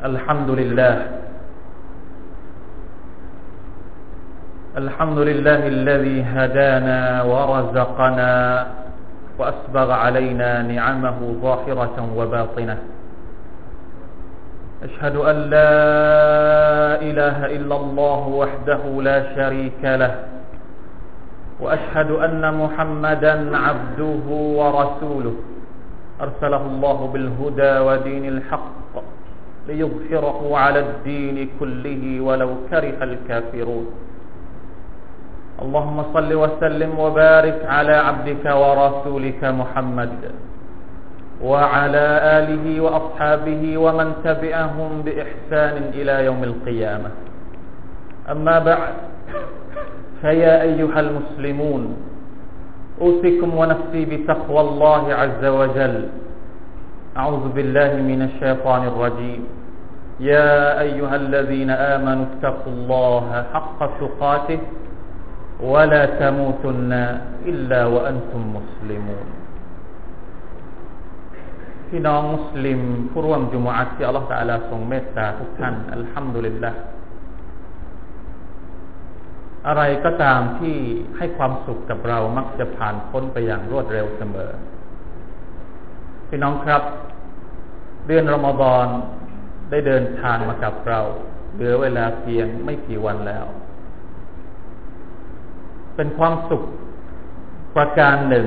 الحمد لله. الحمد لله الذي هدانا ورزقنا وأسبغ علينا نعمه ظاهرة وباطنة. أشهد أن لا إله إلا الله وحده لا شريك له. وأشهد أن محمدا عبده ورسوله. أرسله الله بالهدى ودين الحق. ليظهره على الدين كله ولو كره الكافرون. اللهم صل وسلم وبارك على عبدك ورسولك محمد وعلى آله وأصحابه ومن تبعهم بإحسان إلى يوم القيامة. أما بعد فيا أيها المسلمون أوصيكم ونفسي بتقوى الله عز وجل. أعوذ بالله من الشيطان الرجيم. يا أيها الذين آمنوا اتقوا الله حق تقاته ولا تموتن إلا وأنتم مسلمون พี่น้องมุสลิมผู้ร่วมจุมอัตที่อัลลอฮฺตะอาลาทรงเมตตาทุกท่านอัลฮัมดุลิลละอะไรก็ตามที่ให้ความสุขกับเรามักจะผ่านพ้นไปอย่างรวดเร็วเสมอ พี่น้องครับ เดือนรอมฎอน ได้เดินทางมากับเรา เหลือเวลาเพียงไม่กี่วันแล้ว เป็นความสุขประการหนึ่ง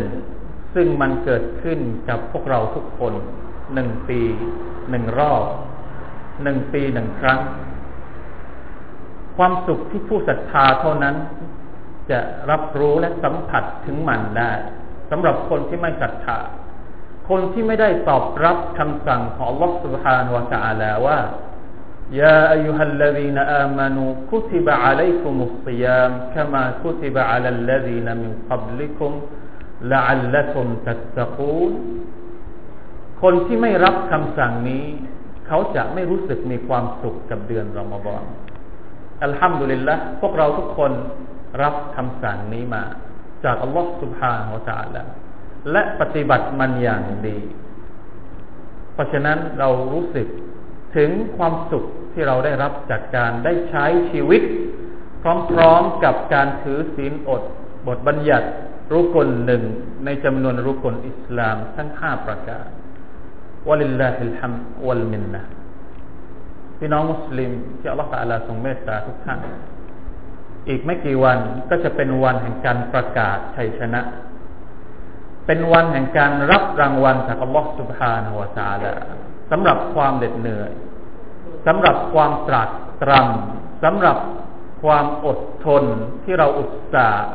ซึ่งมันเกิดขึ้นกับพวกเราทุกคนหนึ่งปีหนึ่งรอบหนึ่งปีหนึ่งครั้ง ความสุขที่ผู้ศรัทธาเท่านั้น จะรับรู้และสัมผัสถึงมันได้สำหรับคนที่ไม่ศรัทธา คนที่ไม่ได้ตอบรับคำสั่งของ Allah سبحانه และ تعالى ว่า يا أيها الذين آمنوا كتب عليكم الصيام كما كتب على الذين من قبلكم لعلكم تتقون คนที่ไม่รับคำสั่งนี้ เขาจะไม่รู้สึกมีความสุขกับเดือนรอมฎอนอัลฮัมดุลิลละพวกเราทุกคนรับคำสั่งนี้มา จากอัลลอฮฺ سبحانه และ تعالى และปฏิบัติมันอย่างดี เพราะฉะนั้นเรารู้สึกถึงความสุขที่เราได้รับจากการได้ใช้ชีวิต พร้อมๆกับการถือศีลอด บทบัญญัติรุกลหนึ่งในจำนวนรุกลอิสลามทั้งห้าประการวะลิลลาฮิลฮัมวัลมินนะพี่น้องมุสลิมที่อัลลอฮฺตะลาทรงเมตตาทุกท่าน อีกไม่กี่วันก็จะเป็นวันแห่งการประกาศชัยชนะ เป็นวันแห่งการรับรางวัลจากอัลลอฮฺสุบฮานาหัวซาลาสำหรับความเหน็ดเหนื่อยสำหรับความตรักตรำสำหรับความอดทนที่เราอุตส่าห์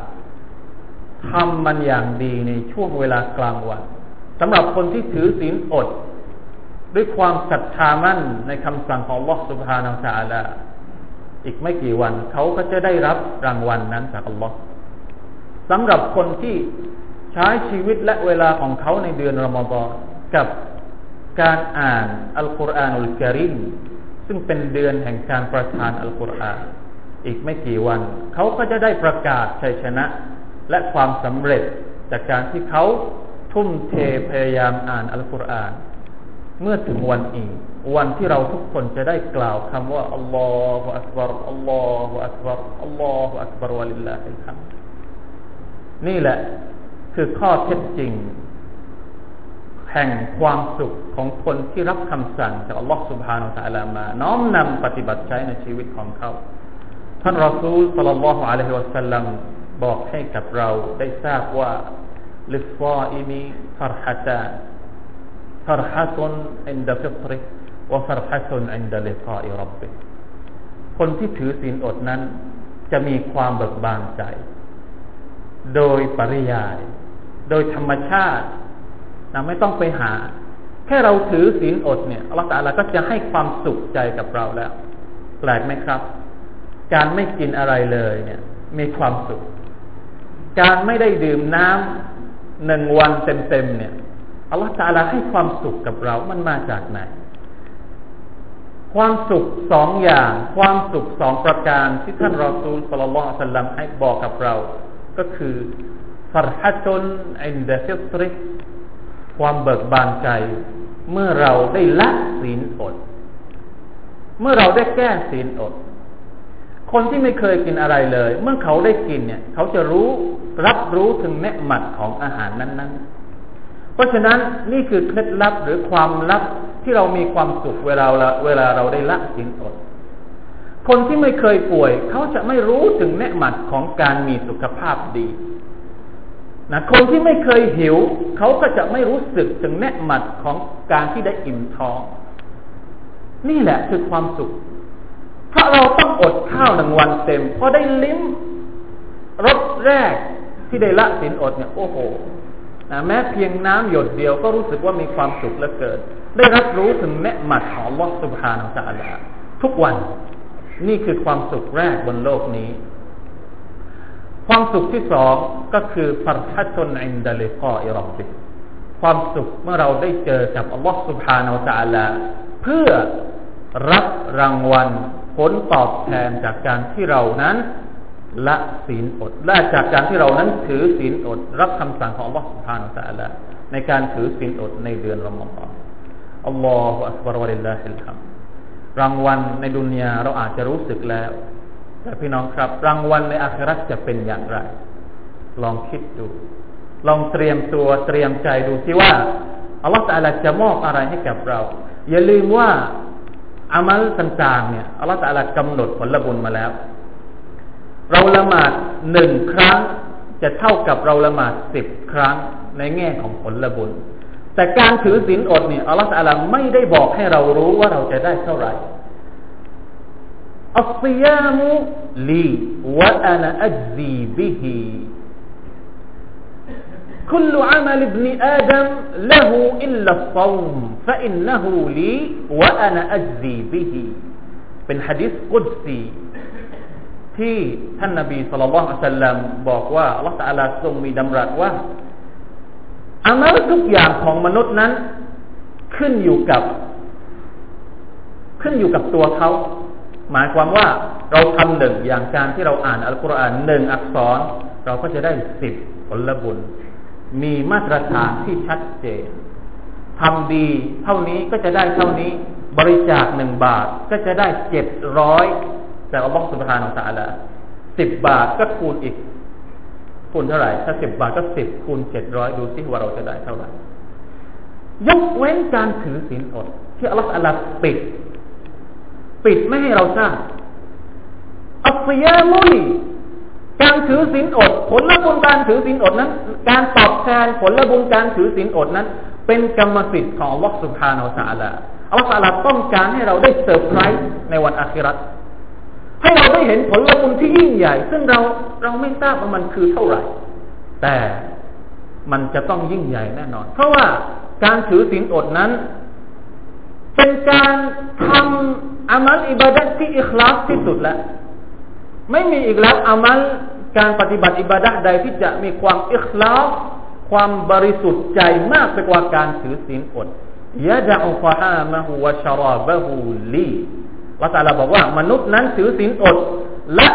ทำมันอย่างดีในช่วงเวลากลางวันสำหรับคนที่ถือศีลอด ด้วยความศรัทธามั่นในคำสั่งของอัลลอฮฺสุภานาอัลลอฮฺอีกไม่กี่วันเขาก็จะได้รับรางวัลนั้นจากอัลอฮ์สำหรับคนที่ ช้ชีวิตและเวลาของเขาในเดือนรอมฎอนกับการอ่านอัลกุรอานุลกิริมซึ่งเป็นเดือนแห่งการประทานอัลกุรอานอีกไม่กี่วัน เขาก็จะได้ประกาศชัยชนะ และความสำเร็จจากการที่เขาทุ่มเทพยายามอ่านอัลกุรอาน เมื่อถึงวันอีก วันที่เราทุกคนจะได้กล่าวคำว่าอัลลอฮฺอักบารอัลลอฮฺอักบารอัลลอฮฺอักบารวะลิลลาฮิลฮัมนี่แหละ คือข้อเท็จจริง แห่งความสุขของคนที่รับคำสั่งจากอัลลอฮฺ سبحانه وتعالى น้อมนำปฏิบัติใช้ในชีวิตของเขา ท่านรอซูล صلى الله عليه وسلم บอกให้กับเราได้ทราบว่าللصائم فرحتان فرحة عند فطره وفرحة عند لقاء ربه คนที่ถือศีลอดนั้น จะมีความเบิกบานใจ โดยปริยาย โดยธรรมชาติเราไม่ต้องไปหา แค่เราถือศีลอดเนี่ยอัลลอฮฺตาลาก็จะให้ความสุขใจกับเราแล้ว แปลกไหมครับ การไม่กินอะไรเลยเนี่ย มีความสุข การไม่ได้ดื่มน้ำหนึ่งวันเต็มๆเนี่ยอัลลอฮฺตาลาให้ความสุขกับเรา มันมาจากไหน ความสุขสองอย่าง ความสุขสองประการที่ท่านรอซูลสลลัลลอฮุอะลัยฮิสัลลัมให้บอกกับเรา ก็คือฟรฮัตุนอินเดฟิตริความเบิกบานใจ เมื่อเราได้ละศีลอด เมื่อเราได้แก้ศีลอด คนที่ไม่เคยกินอะไรเลย เมื่อเขาได้กินเนี่ย เขาจะรู้รับรู้ถึงเนืหมัดของอาหารนั้น ๆ เพราะฉะนั้นนี่คือเคล็ดลับหรือความลับที่เรามีความสุขเวลาเวลาเราได้ละศีลอด คนที่ไม่เคยป่วย เขาจะไม่รู้ถึงเนืหมัดของการมีสุขภาพดีนะคนที่ไม่เคยหิว เขาก็จะไม่รู้สึกถึงแนหมัดของการที่ได้อิ่มท้อง นี่แหละคือความสุขเพราะเราต้องอดข้าวหนึ่งวันเต็มพอได้ลิ้มรสแรกที่ได้ละสินอดเนี่ยโอ้โหนะแม้เพียงน้ำหยดเดียวก็รู้สึกว่ามีความสุขเหลือเกิน ได้รับรู้ถึงแนหมัดของลอสุภานาจาลาทุกวัน นี่คือความสุขแรกบนโลกนี้ ความสุขที่สองก็คือฟัรชัตุนอินดาลิกออิรอบบิความสุขเมื่อเราได้เจอกับอัลลอฮฺสุบฮานาอัลลาเพื่อรับรางวัลผลตอบแทนจากการที่เรานั้นละศีลอดและจากการที่เรานั้นถือศีลอด รับคำสั่งของอัลลอฮฺสุบฮานาอัลลอในการถือศีลอดในเดือนรอมฎอนอัลลอฮฺอัลลอฮฺอัลลอฮฺอัลลอฮฺ รางวัลในดุนยาเราอาจจะรู้สึกแล้ว แต่พี่น้องครับ รางวัลในอาคราจะเป็นอย่างไร ลองคิดดู ลองเตรียมตัวเตรียมใจดูสิว่าอัลลอฮฺตาลาจะมอบอะไรให้กับเรา อย่าลืมว่าอามัลต่างๆเนี่ยอัลลอฮฺตาลากำหนดผลบุญมาแล้ว เราละหมาดหนึ่งครั้งจะเท่ากับเราละหมาดสิบครั้งในแง่ของผลบุญ แต่การถือศีลอดเนี่ยอัลลอฮฺตาลาไม่ได้บอกให้เรารู้ว่าเราจะได้เท่าไหร่ الصيام لي وأنا أجزي به كل عمل ابن آدم له إلا الصوم فإنه لي وأنا أجزي به เป็นฮะดิษกุดซีที่ท่านนบีสุลต่านสัลลัมบอกว่าอัลลอฮฺตาลาทรงมีดำรัสว่า อามัลทุกอย่างของมนุษย์นั้น ขึ้นอยู่กับ ขึ้นอยู่กับตัวเขาหมายความว่าเราทำหนึ่งอย่างการที่เราอ่านอัลกุรอานหนึ่งอักษร เราก็จะได้สิบผลบุญ มีมาตรฐานที่ชัดเจนทำดีเท่านี้ก็จะได้เท่านี้ บริจาคหนึ่งบาทก็จะได้เจ็ดร้อยจากอัลลอฮฺสุบฮานาอัลลอฮสิบบาทก็คูณอีก คูณเท่าไหร่ถ้าสิบบาทก็สิบคูณเจ็ดร้อยดูสิว่าเราจะได้เท่าไหร่ยกเว้นการถือศีลอดที่อัลลอฮฺอัลลอฮฺปิด ปิดไม่ให้เราทราบอัศยามุลีการถือศีลอด ผลบุญการถือศีลอดนั้น การตอบแทนผลบุญการถือศีลอดนั้น เป็นกรรมสิทธิ์ของอัลลอฮฺ سبحانه وتعالى อัลลอฮฺต้องการให้เราได้เซอร์ไพรส์ในวันอาคิรัต ให้เราได้เห็นผลบุญที่ยิ่งใหญ่ ซึ่งเราเราไม่ทราบว่ามันคือเท่าไหร่ แต่มันจะต้องยิ่งใหญ่แน่นอน เพราะว่าการถือศีลอดนั้น เป็นการทำอามัลอิบาดัตที่อิคลาสที่สุดแล้วไม่มีอีกแล้วอามัลการปฏิบัติอิบาดะใดที่จะมีความอิคลาสความบริสุทธิ์ใจมากไปกว่าการถือศีลอดยะดะอุฟะฮามะฮูวะชราบะฮูลี ละตาลาบอกว่ามนุษย์นั้นถือศีลอด และ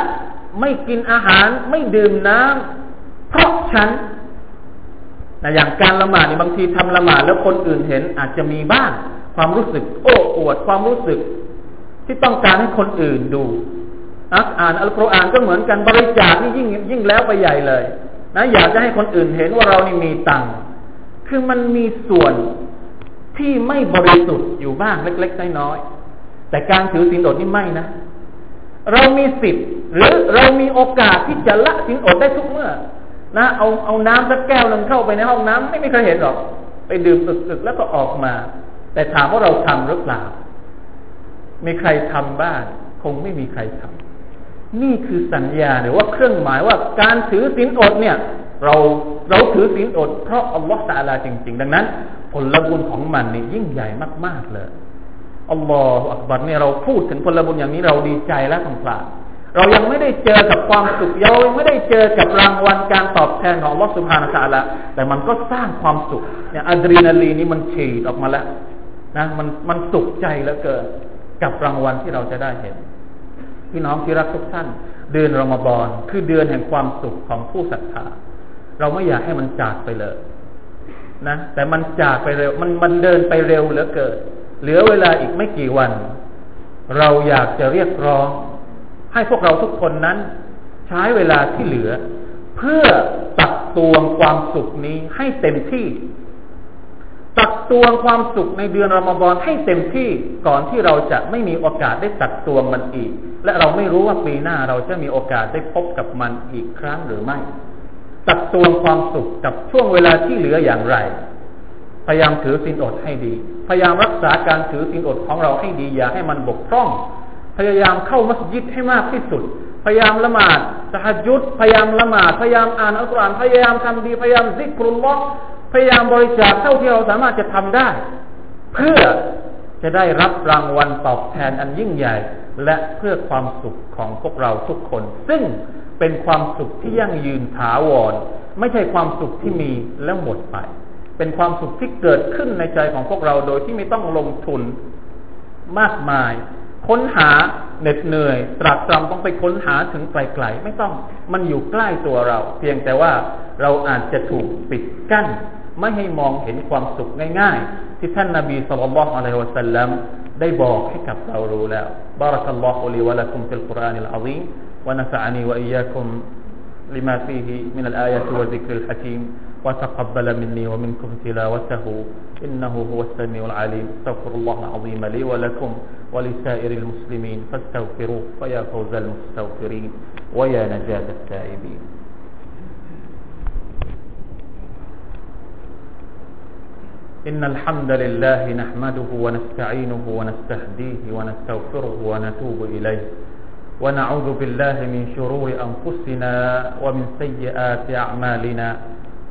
ไม่กินอาหารไม่ดื่มน้ำเพราะฉันนะอย่างการละหมาดนี่บางทีทำละหมาดแล้วคนอื่นเห็นอาจจะมีบ้างความรู้สึก โอ้อวดความรู้สึก ที่ต้องการให้คนอื่นดูอ่านอัลกุรอานก็เหมือนกันบริจาคนี่ยิ่งยิ่งแล้วไปใหญ่เลยนะอยากจะให้คนอื่นเห็นว่าเรานี่มีตังค์คือมันมีส่วนที่ไม่บริสุทธิ์อยู่บ้างเล็ก ๆ น้อยๆ แต่การถือสินอดนี่ไม่นะ เรามีสิทธิ์หรือเรามีโอกาสที่จะละสินอดได้ทุกเมื่อ นะเอาเอาน้ำสักแก้วนึงเข้าไปในห้องน้ำไม่มีใครเห็นหรอก ไปดื่มสึกๆแล้วก็ออกมา แต่ถามว่าเราทำหรือเปล่า มีใครทำบ้างคงไม่มีใครทำนี่คือสัญญาหรือว่าเครื่องหมายว่าการถือศีลอดเนี่ย เราเราถือศีลอดเพราะอัลลอฮฺตาลาจริง ๆ ดังนั้น ผลบุญของมันนี่ยิ่งใหญ่มาก ๆเลย อัลลอฮฺอักบัรเนี่ยเราพูดถึงผลบุญอย่างนี้เราดีใจและสงสารเรายังไม่ได้เจอกับความสุขเรายังไม่ได้เจอกับรางวัลการตอบแทนของลอสุบฮานาตะละแต่มันก็สร้างความสุขเนี่ยอะดรีนาลีนนี่มันฉีดออกมาแล้วนะมันมันสุขใจเหลือเกินกับรางวัลที่เราจะได้เห็นพี่น้องที่รักทุกท่าน เดือนรอมฎอนคือเดือนแห่งความสุขของผู้ศรัทธาเราไม่อยากให้มันจากไปเลย นะ แต่มันจากไปเร็ว มันมันเดินไปเร็วเหลือเกิน เหลือเวลาอีกไม่กี่วัน เราอยากจะเรียกร้อง ให้พวกเราทุกคนนั้น ใช้เวลาที่เหลือ เพื่อตักตวงความสุขนี้ให้เต็มที่ ตักตวงความสุขในเดือนรอมฎอนให้เต็มที่ก่อนที่เราจะไม่มีโอกาสได้ตักตวงมันอีก และเราไม่รู้ว่าปีหน้าเราจะมีโอกาสได้พบกับมันอีกครั้งหรือไม่ ตักตวงความสุขกับช่วงเวลาที่เหลืออย่างไร พยายามถือศีลอดให้ดี พยายามรักษาการถือศีลอดของเราให้ดีอย่าให้มันบกพร่อง พยายามเข้ามัสยิดให้มากที่สุด พยายามละหมาดสหัจุดพยายามละหมาดพยายามอ่านอัลกุรอานพยายามทำดีพยายามซิกรุลลอฮ์พยายามบริจาคเท่าที่เราสามารถจะทำได้ เพื่อจะได้รับรางวัลตอบแทนอันยิ่งใหญ่ และเพื่อความสุขของพวกเราทุกคน ซึ่งเป็นความสุขที่ยั่งยืนถาวร ไม่ใช่ความสุขที่มีแล้วหมดไป เป็นความสุขที่เกิดขึ้นในใจของพวกเราโดยที่ไม่ต้องลงทุนมากมายค้นหาเหน็ดเหนื่อย ตรากตรำต้องไปค้นหาถึงไกลๆไม่ต้องมันอยู่ใกล้ตัวเรา เพียงแต่ว่าเราอาจจะถูกปิดกั้น ไม่ให้มองเห็นความสุขง่ายๆ ที่ท่านนาบีสุลต่านละฮ์อะลัยฮิวะสัลลัมได้บอกให้กับเรารู้แล้วบารักัลลอฮุลีวะลักุมฟิลกุรอานิลอาซีม ونفعني وإياكم لما فيه من الآيات والذكر الحكيم وتقبل مني ومنكم تلاوته. إنه هو السميع العليم. استغفر الله العظيم لي ولكم ولسائر المسلمين. فاستغفروه فيا فوز المستغفرين ويا نجاة التائبين. إن الحمد لله نحمده ونستعينه ونستهديه ونستغفره ونتوب إليه. ونعوذ بالله من شرور أنفسنا ومن سيئات أعمالنا.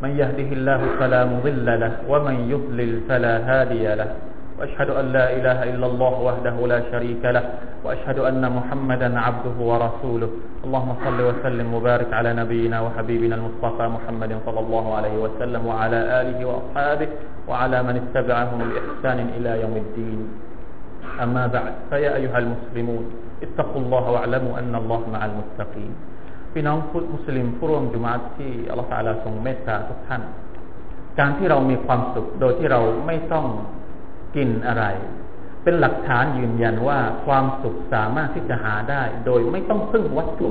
من يهده الله فلا مضل له ومن يضلل فلا هادي له. وأشهد أن لا إله إلا الله وحده لا شريك له وأشهد أن محمدا عبده ورسوله. اللهم صل وسلم وبارك على نبينا وحبيبنا المصطفى محمد صلى الله عليه وسلم وعلى آله وأصحابه وعلى من اتبعهم بإحسان إلى يوم الدين. أما بعد فيا أيها المسلمون اتقوا الله واعلموا أن الله مع المتقين. พี่น้องพุทธมุสลิมผู้ร่วมจุมาที่อัลลอฮฺตาลาทรงเมตตาทุกท่าน การที่เรามีความสุขโดยที่เราไม่ต้องกินอะไร เป็นหลักฐานยืนยันว่าความสุขสามารถที่จะหาได้ โดยไม่ต้องพึ่งวัตถุ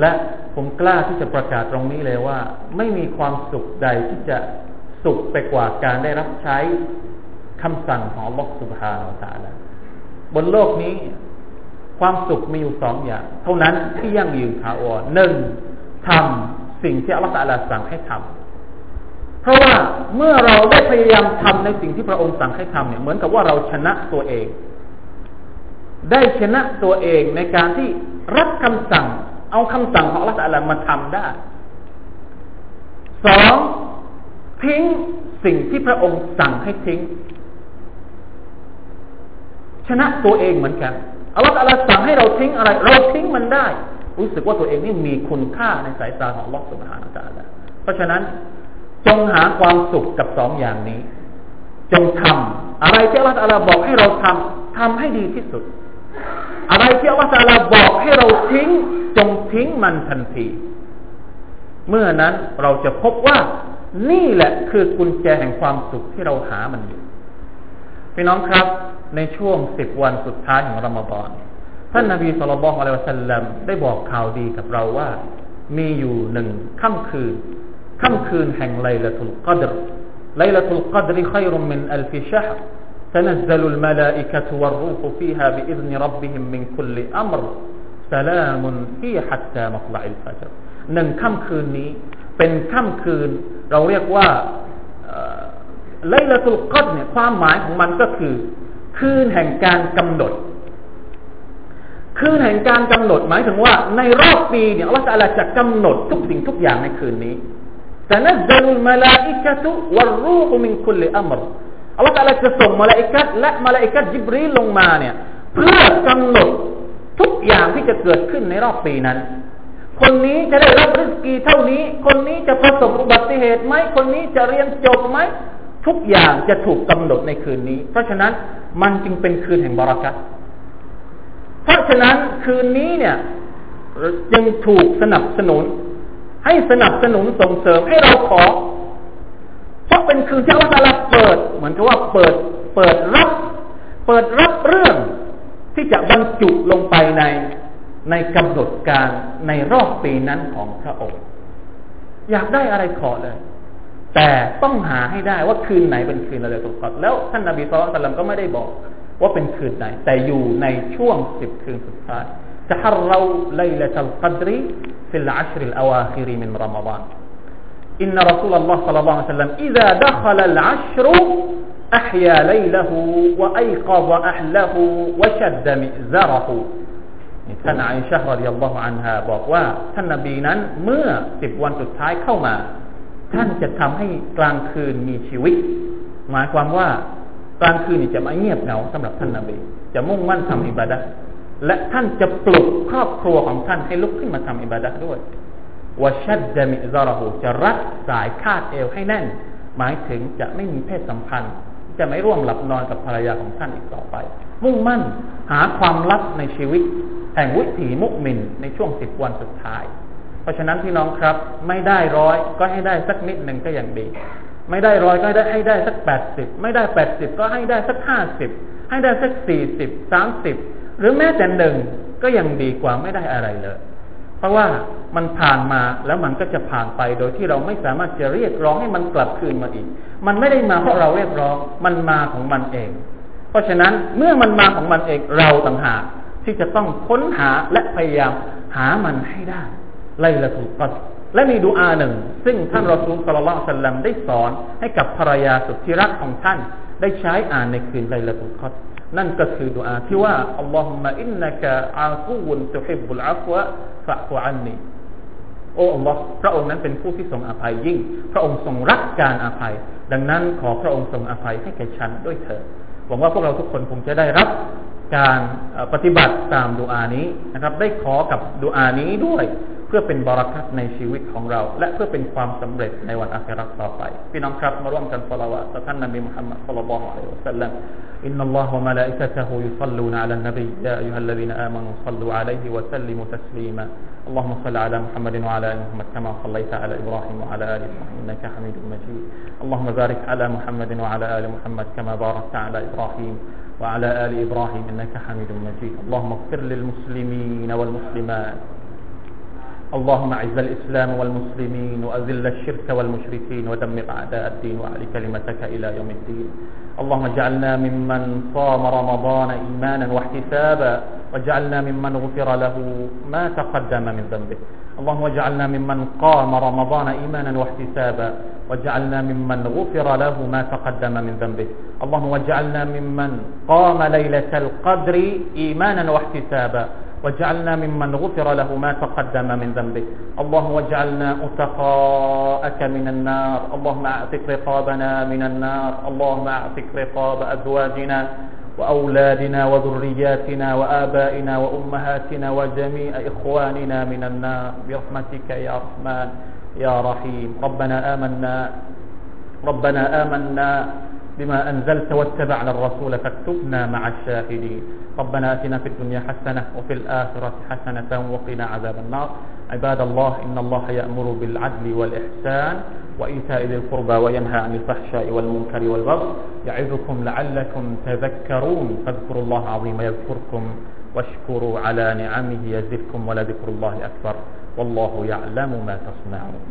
และผมกล้าที่จะประกาศตรงนี้เลยว่า ไม่มีความสุขใดที่จะสุขไปกว่าการได้รับใช้คำสั่งของลอสุภาอัลตาลาบนโลกนี้ ความสุขมีอยู่สองอย่าง เท่านั้นที่ยั่งยืนถาวรหนึ่งทำสิ่งที่อัลลอฮฺสั่งให้ทำเพราะว่าเมื่อเราได้พยายามทำในสิ่งที่พระองค์สั่งให้ทำเนี่ยเหมือนกับว่าเราชนะตัวเอง ได้ชนะตัวเองในการที่รับคำสั่ง เอาคำสั่งของอัลลอฮฺมาทำได้สองทิ้งสิ่งที่พระองค์สั่งให้ทิ้ง ชนะตัวเองเหมือนกัน อัลลอฮฺอัลลสั่งให้เราทิ้งอะไร เราทิ้งมันได้ รู้สึกว่าตัวเองนี่มีคุณค่าในสายตาของอัลลอฮฺสุบฮานาตาละเพราะฉะนั้นจงหาความสุขกับสองอย่างนี้ จงทำอะไรที่อัลลอฮฺอัลลบอกให้เราทำทำให้ดีที่สุด อะไรที่อัลลอฮฺอัลลบอกให้เราทิ้ง จงทิ้งมันทันที เมื่อนั้นเราจะพบว่านี่แหละคือกุญแจแห่งความสุขที่เราหามันอยู่พี่น้องครับ ในช่วงสิบวันสุดท้ายของรอมฎอนท่านนาบีสุลต่านอะลัยฮิสัลลัมได้บอกข่าวดีกับเราว่า มีอยู่หนึ่งค่ำคืนค่ำคืนแห่งไลลตุลกัดรไลลตุลกัดรขัยรุมินอัลฟิชฮ์ تنزل الملائكة والروح فيها بإذن ربهم من كل أمر سلام هي حتى مطلع الفجر หนึ่งค่ำคืนนี้ เป็นค่ำคืน เราเรียกว่าไลลตุลกัดเนี่ยความหมายของมันก็คือ คืนแห่งการกำหนดคืนแห่งการกำหนดหมายถึงว่า ในรอบปีเนี่ยอัลลอฮฺจะกำหนดทุกสิ่งทุกอย่างในคืนนี้แต่นัซลุลมาลาอิกะตุวรรูฮุมินคุลอัมรอัลลอฮฺจะส่งมาลาอิกัตและมาลาอิกัตจิบรีลงมาเนี่ย เพื่อกำหนดทุกอย่างที่จะเกิดขึ้นในรอบปีนั้น คนนี้จะได้รับริสกีเท่านี้ คนนี้จะประสบอุบัติเหตุไหมคนนี้จะเรียนจบไหม ทุกอย่างจะถูกกำหนดในคืนนี้ เพราะฉะนั้นมันจึงเป็นคืนแห่งบารักัตเพราะฉะนั้นคืนนี้เนี่ยจึงถูกสนับสนุน ให้สนับสนุนส่งเสริมให้เราขอ เพราะเป็นคืนที่อัลลอฮฺเปิด เหมือนกับว่าเปิดเปิดรับ เปิดรับเรื่องที่จะบรรจุลงไปในในกำหนดการในรอบปีนั้นของพระองค์ อยากได้อะไรขอเลย แต่ต้องหาให้ได้ว่าคืนไหนเป็นคืนอะไรตุลกอดแล้วท่านนาบีสุลต่านก็ไม่ได้บอกว่าเป็นคืนไหน แต่อยู่ในช่วงสิบคืนสุดท้ายจะฮัรเราไลละตัลกัดรีฟิลอัชริลอาวาคิริมินรอมฎาน إن رسول الله صلى الله عليه وسلم إذا دخل العشر أحيا ليله وأيقظ أهله وشد مئزره ท่านอิชะรดิยัลลอฮุอันฮาบอกว่าท่านนบีนั้นเมื่อสิบวันสุดท้ายเข้ามา ท่านจะทำให้กลางคืนมีชีวิต หมายความว่ากลางคืนจะไม่เงียบเหงาสำหรับท่านนบีจะมุ่งมั่นทำอิบาดะและท่านจะปลุกครอบครัวของท่านให้ลุกขึ้นมาทำอิบาดะด้วยวชัดดมิซาระหูจะรัดสายคาดเอวให้แน่น หมายถึงจะไม่มีเพศสัมพันธ์ จะไม่ร่วมหลับนอนกับภรรยาของท่านอีกต่อไป มุ่งมั่นหาความลับในชีวิต แห่งวิถีมุกมินในช่วงสิบวันสุดท้าย เพราะฉะนั้นพี่น้องครับ ไม่ได้ร้อยก็ให้ได้สักนิดหนึ่งก็ยังดี ไม่ได้ร้อยก็ได้ให้ได้สักแปดสิบไม่ได้แปดสิบก็ให้ได้สักห้าสิบให้ได้สักสี่สิบสามสิบหรือแม้แต่หนึ่งก็ยังดีกว่าไม่ได้อะไรเลย เพราะว่ามันผ่านมาแล้วมันก็จะผ่านไปโดยที่เราไม่สามารถจะเรียกร้องให้มันกลับคืนมาอีก มันไม่ได้มาเพราะเราเรียกร้อง มันมาของมันเอง เพราะฉะนั้นเมื่อมันมาของมันเองเราต่างหากที่จะต้องค้นหาและพยายามหามันให้ได้ ไล่ละถูกกัดและมีดูอาหนึ่ง ซึ่งท่านรอซูลสลลัลสัลลัมได้สอนให้กับภรรยาสุดที่รักของท่าน ได้ใช้อ่านในคืนไลละตุลกัดนั่นก็คือดุอาที่ว่าอัลลอฮุมะอินนักะอาฟูนตุฮิบุลอัฟวะฟะฟุอันนีโอ้อัลลอฮ์พระองค์นั้นเป็นผู้ที่ทรงอภัยยิ่ง พระองค์ทรงรักการอภัย ดังนั้นขอพระองค์ทรงอภัยให้แก่ฉันด้วยเถิดหวังว่าพวกเราทุกคนคงจะได้รับการปฏิบัติตามดุอานี้นะครับ ได้ขอกับดุอานี้ด้วย เพื่อเป็นบารักัตในชีวิตของเรา และเพื่อเป็นความสำเร็จในวันอาคราต่อไป พี่น้องครับมาร่วมกันสละวะต่อท่านนบีมุฮัมมัดสัลลัลลอฮุอะลัยฮิวะสัลลัม إن الله وملائكته يصلون على النبي يا أيها الذين آمنوا صلوا عليه وسلموا تسليما اللهم صل على محمد وعلى آل محمد كما صليت على إبراهيم وعلى آل إبراهيم إنك حميد مجيد اللهم بارك على محمد وعلى آل محمد كما باركت على إبراهيم وعلى آل إبراهيم إنك حميد مجيد اللهم اغفر للمسلمين والمسلمات اللهم أعز الإسلام والمسلمين وأذل الشرك والمشركين ودمر أعداء الدين وأعلي كلمتك إلى يوم الدين. اللهم اجعلنا ممن صام رمضان إيمانا واحتسابا واجعلنا ممن غفر له ما تقدم من ذنبه. اللهم اجعلنا ممن قام رمضان إيمانا واحتسابا واجعلنا ممن غفر له ما تقدم من ذنبه. اللهم اجعلنا ممن قام ليلة القدر إيمانا واحتسابا واجعلنا ممن غفر له ما تقدم من ذنبه. اللهم واجعلنا أتقاءك من النار. اللهم أعتق رقابنا من النار. اللهم أعتق رقاب أزواجنا وأولادنا وذرياتنا وآبائنا وأمهاتنا وجميع إخواننا من النار. برحمتك يا رحمن يا رحيم. ربنا آمنا. ربنا آمنا. بما أنزلت واتبعنا الرسول فاكتبنا مع الشاهدين. ربنا آتنا في الدنيا حسنة وفي الآخرة حسنة وقنا عذاب النار. عباد الله إن الله يأمر بالعدل والإحسان وإيتاء ذي القربى وينهى عن الفحشاء والمنكر والبغي يعظكم لعلكم تذكرون. فاذكروا الله العظيم يذكركم واشكروا على نعمه يزدكم ولذكر الله أكبر. والله يعلم ما تصنعون.